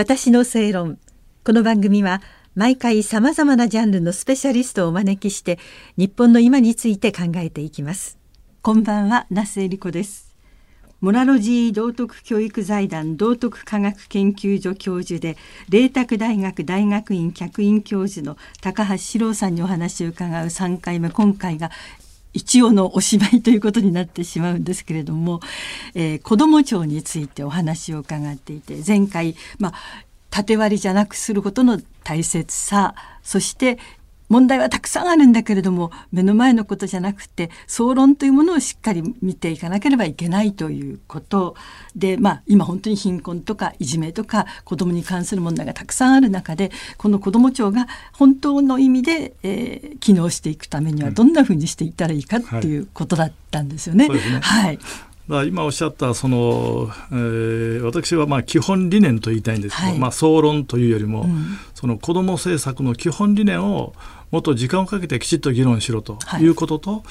私の正論。この番組は毎回さまざまなジャンルのスペシャリストをお招きして日本の今について考えていきます。こんばんは那須恵理子です。モラロジー道徳教育財団道徳科学研究所教授で麗澤大学大学院客員教授の高橋史郎さんにお話を伺う3回目今回が一応のおしまいということになってしまうんですけれども、えー、子ども庁についてお話を伺っていて前回、まあ、縦割りじゃなくすることの大切さそして問題はたくさんあるんだけれども目の前のことじゃなくて総論というものをしっかり見ていかなければいけないということで、まあ、今本当に貧困とかいじめとか子どもに関する問題がたくさんある中でこの子ども庁が本当の意味で、えー、機能していくためにはどんなふうにしていったらいいかっていうことだったんですよね。はい、はい今おっしゃったその、えー、私はまあ基本理念と言いたいんですけど、はい、まあ、総論というよりも、うん、その子ども政策の基本理念をもっと時間をかけてきちっと議論しろとい。うことと、は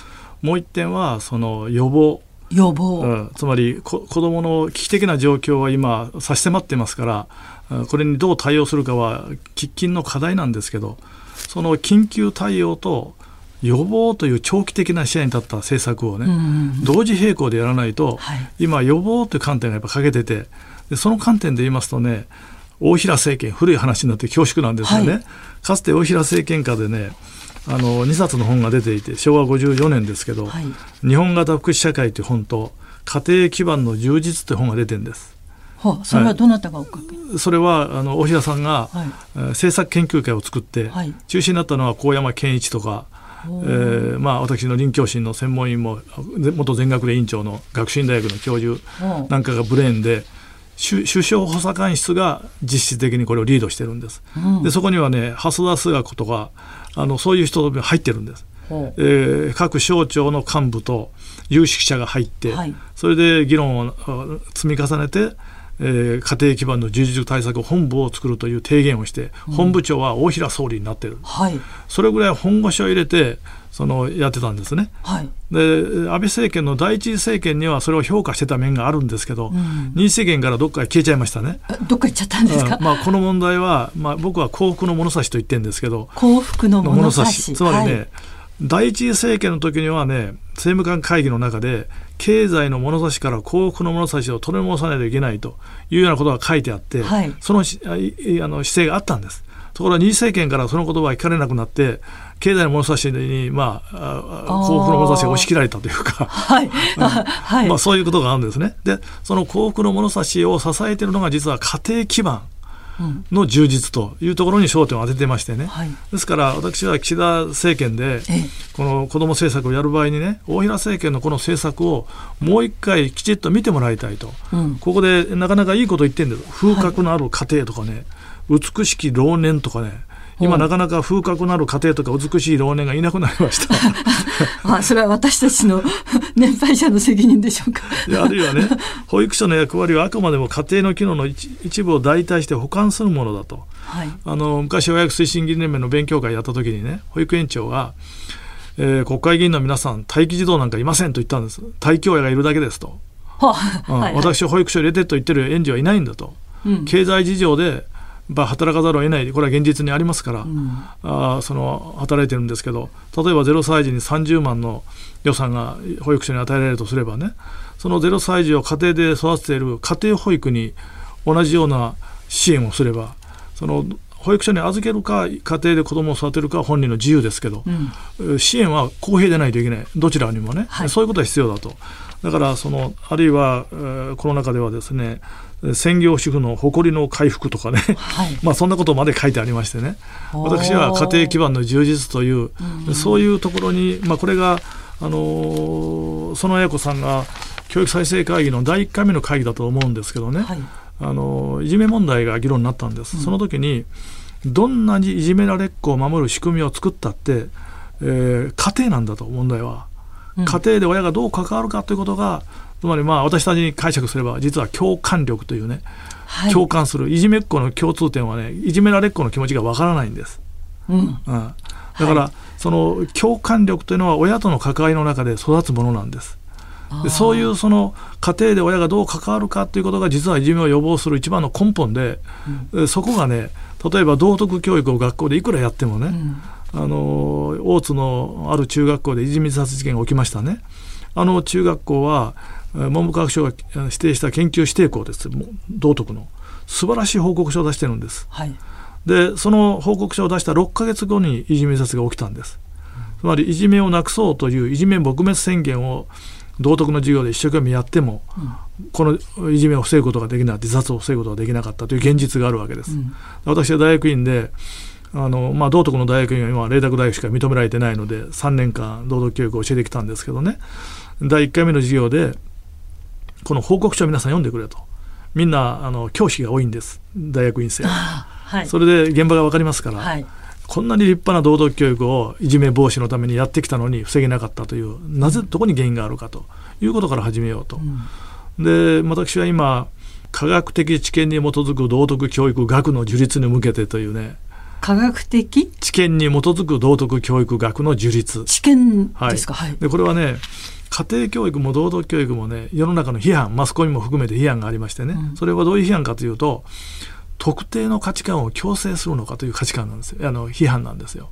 い、もう一点はその予防。予防、うん、つまり子どもの危機的な状況は今差し迫っていますからこれにどう対応するかは喫緊の課題なんですけどその緊急対応と予防という長期的な視野に立った政策をね、うんうん、同時並行でやらないと、はい、今予防という観点がやっぱ欠けててでその観点で言いますとね大平政権古い話になって恐縮なんですよね、はい、かつて大平政権下でねあの2冊の本が出ていて昭和54年ですけど、はい、日本型福祉社会という本と家庭基盤の充実という本が出てるんです。はあ、それはどなたがおかけ、はい、それはあの大平さんが、はい、政策研究会を作って、はい、中心になったのは高山健一とか、えーまあ、私の臨教心の専門員も元全学連委員長の学習院大学の教授なんかがブレーンで首相補佐官室が実質的にこれをリードしてるんです。うん、でそこにはね蓮田須学とかあのそういう人が入ってるんです。えー、各省庁の幹部と有識者が入って、はい、それで議論を積み重ねて、えー、家庭基盤の充実対策本部を作るという提言をして、うん、本部長は大平総理になってる、はい、それぐらい本腰を入れてそのやってたんですね。はい、で安倍政権の第一次政権にはそれを評価してた面があるんですけど、うん、二次政権からどっかへ消えちゃいましたね。どっか行っちゃったんですか、まあ、この問題は、まあ、僕は幸福の物差しと言ってるんですけど幸福の物差し。つまりね、はい、第一次政権の時にはね政務官会議の中で経済の物差しから幸福の物差しを取り戻さないといけないというようなことが書いてあって、はい、そのあの姿勢があったんです。ところが二次政権からその言葉は聞かれなくなって経済の物差しに、まあ、幸福の物差しが押し切られたというか、はいはいまあ、そういうことがあるんですね。でその幸福の物差しを支えているのが実は家庭基盤。の充実というところに焦点を当ててましてね、はい、ですから私は岸田政権でこの子ども政策をやる場合にね大平政権のこの政策をもう一回きちっと見てもらいたいと、うん、ここでなかなかいいこと言ってるんです風格のある家庭とかね、美しき老年とかね今なかなか風格のある家庭とか美しい老年がいなくなりました。あそれは私たちの 年配者の責任でしょうか。あるいはね。保育所の役割はあくまでも家庭の機能の一部を代替して補完するものだと、はい、あの昔親育推進議連盟の勉強会やった時にね保育園長がえー、国会議員の皆さん待機児童なんかいませんと言ったんです。待機親がいるだけですと、はあはい。はい、私保育所入れてと言ってる園児はいないんだと、うん、経済事情でまあ、働かざるを得ない。これは現実にありますから、うん、あその働いてるんですけど。例えば0歳児に30万の予算が保育所に与えられるとすればね。その0歳児を家庭で育てている家庭保育に同じような支援をすればその保育所に預けるか家庭で子どもを育てるか本人の自由ですけど、うん、支援は公平でないといけない。どちらにもね、はい、そういうことは必要だと。だからそのあるいは、えー、コロナ禍ではですね専業主婦の誇りの回復とかね、はい、まあそんなことまで書いてありましてね。私は家庭基盤の充実という、うそういうところに、まあ、これが、あの園綾子さんが教育再生会議の第1回目の会議だと思うんですけどね、はい、あのいじめ問題が議論になったんです。うん、その時にどんなにいじめられっ子を守る仕組みを作ったって、えー、家庭なんだと問題は。家庭で親がどう関わるかということがつまりまあ私たちに解釈すれば実は共感力というね、はい、共感するいじめっ子の共通点はねいじめられっ子の気持ちがわからないんです。うん、うん、だから、はい、その共感力というのは親との関わりの中で育つものなんです。でそういうその家庭で親がどう関わるかということが実はいじめを予防する一番の根本で、うん、そこがね例えば道徳教育を学校でいくらやってもね、うん、あの大津のある中学校でいじめ殺事件が起きましたね。あの中学校は文部科学省が指定した研究指定校です。道徳の。素晴らしい報告書を出してるんです、はい、でその報告書を出した6か月後にいじめ殺が起きたんです、つまりいじめをなくそうといういじめ撲滅宣言を道徳の授業で一生懸命やっても、うん、このいじめを防ぐことができない自殺を防ぐことができなかったという現実があるわけです、うん、私は大学院であの、まあ、道徳の大学院は今麗澤大学しか認められてないので3年間道徳教育を教えてきたんですけどね。第1回目の授業でこの報告書を皆さん読んでくれと。みんなあの教師が多いんです。大学院生。は、はい、それで現場が分かりますから、はい、こんなに立派な道徳教育をいじめ防止のためにやってきたのに防げなかったというなぜどこに原因があるかということから始めようと。うん、で私は今科学的知見に基づく道徳教育学の樹立に向けてというね科学的？知見に基づく道徳教育学の樹立。知見ですか、はい、でこれはね家庭教育も道徳教育もね世の中の批判マスコミも含めて批判がありましてね、うん、それはどういう批判かというと特定の価値観を強制するのかという価値観なんですよ。あの批判なんですよ。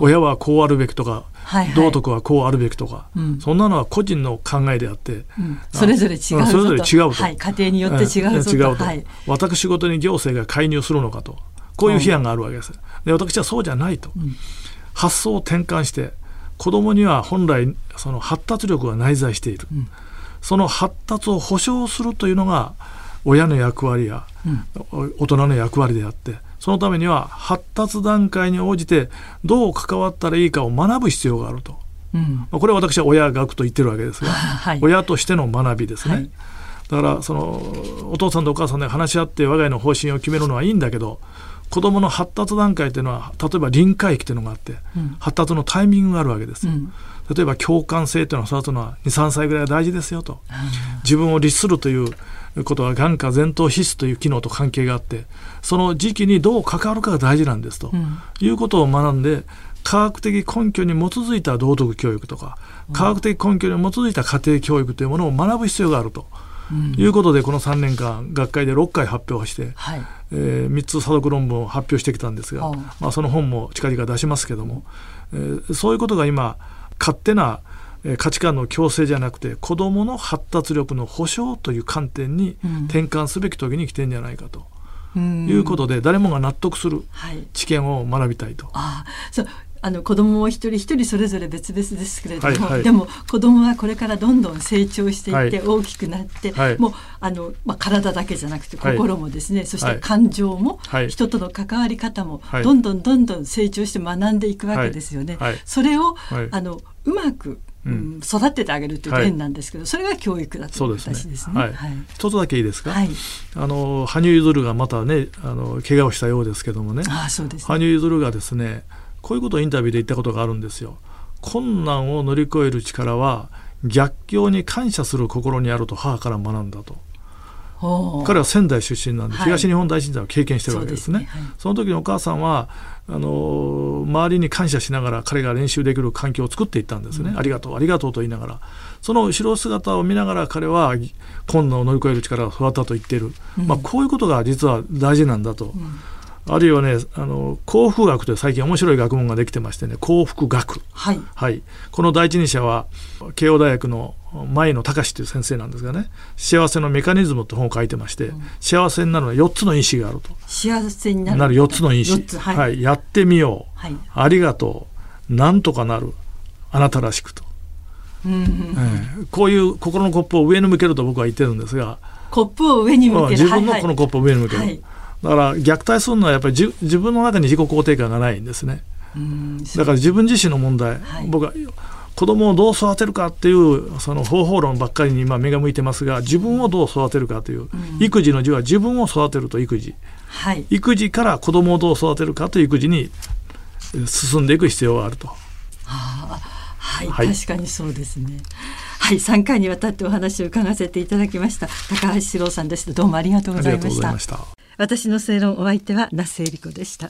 親はこうあるべきとか、はいはい、道徳はこうあるべきとか、うん、そんなのは個人の考えであって、うん、それぞれ違うそれぞれ違うと、はい、家庭によって違うと,、違うと、はい、私事に行政が介入するのかとこういう批判があるわけです。で私はそうじゃないと、うん、発想を転換して子供には本来その発達力が内在している、うん、その発達を保障するというのが親の役割や、大人の役割であってそのためには発達段階に応じてどう関わったらいいかを学ぶ必要があると、うん、これは私は親学と言ってるわけですが、はい、親としての学びですね、はい、だからそのお父さんとお母さんで話し合って我が家の方針を決めるのはいいんだけど子どもの発達段階というのは例えば臨界期というのがあって、うん、発達のタイミングがあるわけですよ。うん、例えば共感性というのは育つのは23歳ぐらいは大事ですよと、自分を律するということは眼下前頭必須という機能と関係があってその時期にどう関わるかが大事なんですと、うん、いうことを学んで科学的根拠に基づいた道徳教育とか科学的根拠に基づいた家庭教育というものを学ぶ必要があると。いうことでこの3年間学会で6回発表して、はい、えー、3つ査読論文を発表してきたんですが、まあ、その本も近々出しますけども、えー、そういうことが今勝手な価値観の強制じゃなくて子どもの発達力の保障という観点に転換すべき時に来てんじゃないかと。いうことで誰もが納得する知見を学びたいと。はい、あそうあの子供も一人一人それぞれ別々ですけれども、はいはい、でも子供はこれからどんどん成長していって大きくなって、はい、もうあの、まあ、体だけじゃなくて心もですね、はい、そして感情も、はい、人との関わり方もどんどんどんどん成長して学んでいくわけですよね。それを、あのうまくうん、育ててあげるという点なんですけど、はい、それが教育だという形ですね。はい、一つだけいいですか？はい、あの羽生結弦がまたね、あの怪我をしたようですけどもね。あそうです、ね、羽生結弦がですね、こういうことをインタビューで言ったことがあるんですよ。困難を乗り越える力は逆境に感謝する心にあると母から学んだと。彼は仙台出身なんで、東日本大震災を経験してるわけですね。そ、ね。はい、その時にお母さんはあの周りに感謝しながら彼が練習できる環境を作っていったんですね、うん、ありがとうありがとうと言いながら。その後ろ姿を見ながら彼は困難を乗り越える力が育ったと言っている、うん、まあ、こういうことが実は大事なんだと。うんあるいはねあの幸福学という最近面白い学問ができてましてね幸福学、はい、はい、この第一人者は慶応大学の前野隆という先生なんですがね幸せのメカニズムって本を書いてまして、うん、幸せになるのは4つの因子があると。幸せになる。なる4つの因子、はい、はい、やってみよう、はい、ありがとう。なんとかなる。あなたらしくと、うんうんえー、こういう心のコップを上に向けると僕は言ってるんですが。コップを上に向ける。自分のこのコップを上に向ける、はいはいだから虐待するのはやっぱり自分の中に自己肯定感がないんですね。だから自分自身の問題、はい、僕は子供をどう育てるかっていうその方法論ばっかりに今目が向いてますが自分をどう育てるかという、育児の字は自分を育てると育児、はい、育児から子供をどう育てるかという育児に進んでいく必要があると。はあ、はい、はい、確かにそうですね。はい、3回にわたってお話を伺わせていただきました高橋史郎さんでした。どうもありがとうございました。私の正論お相手は那須恵理子でした。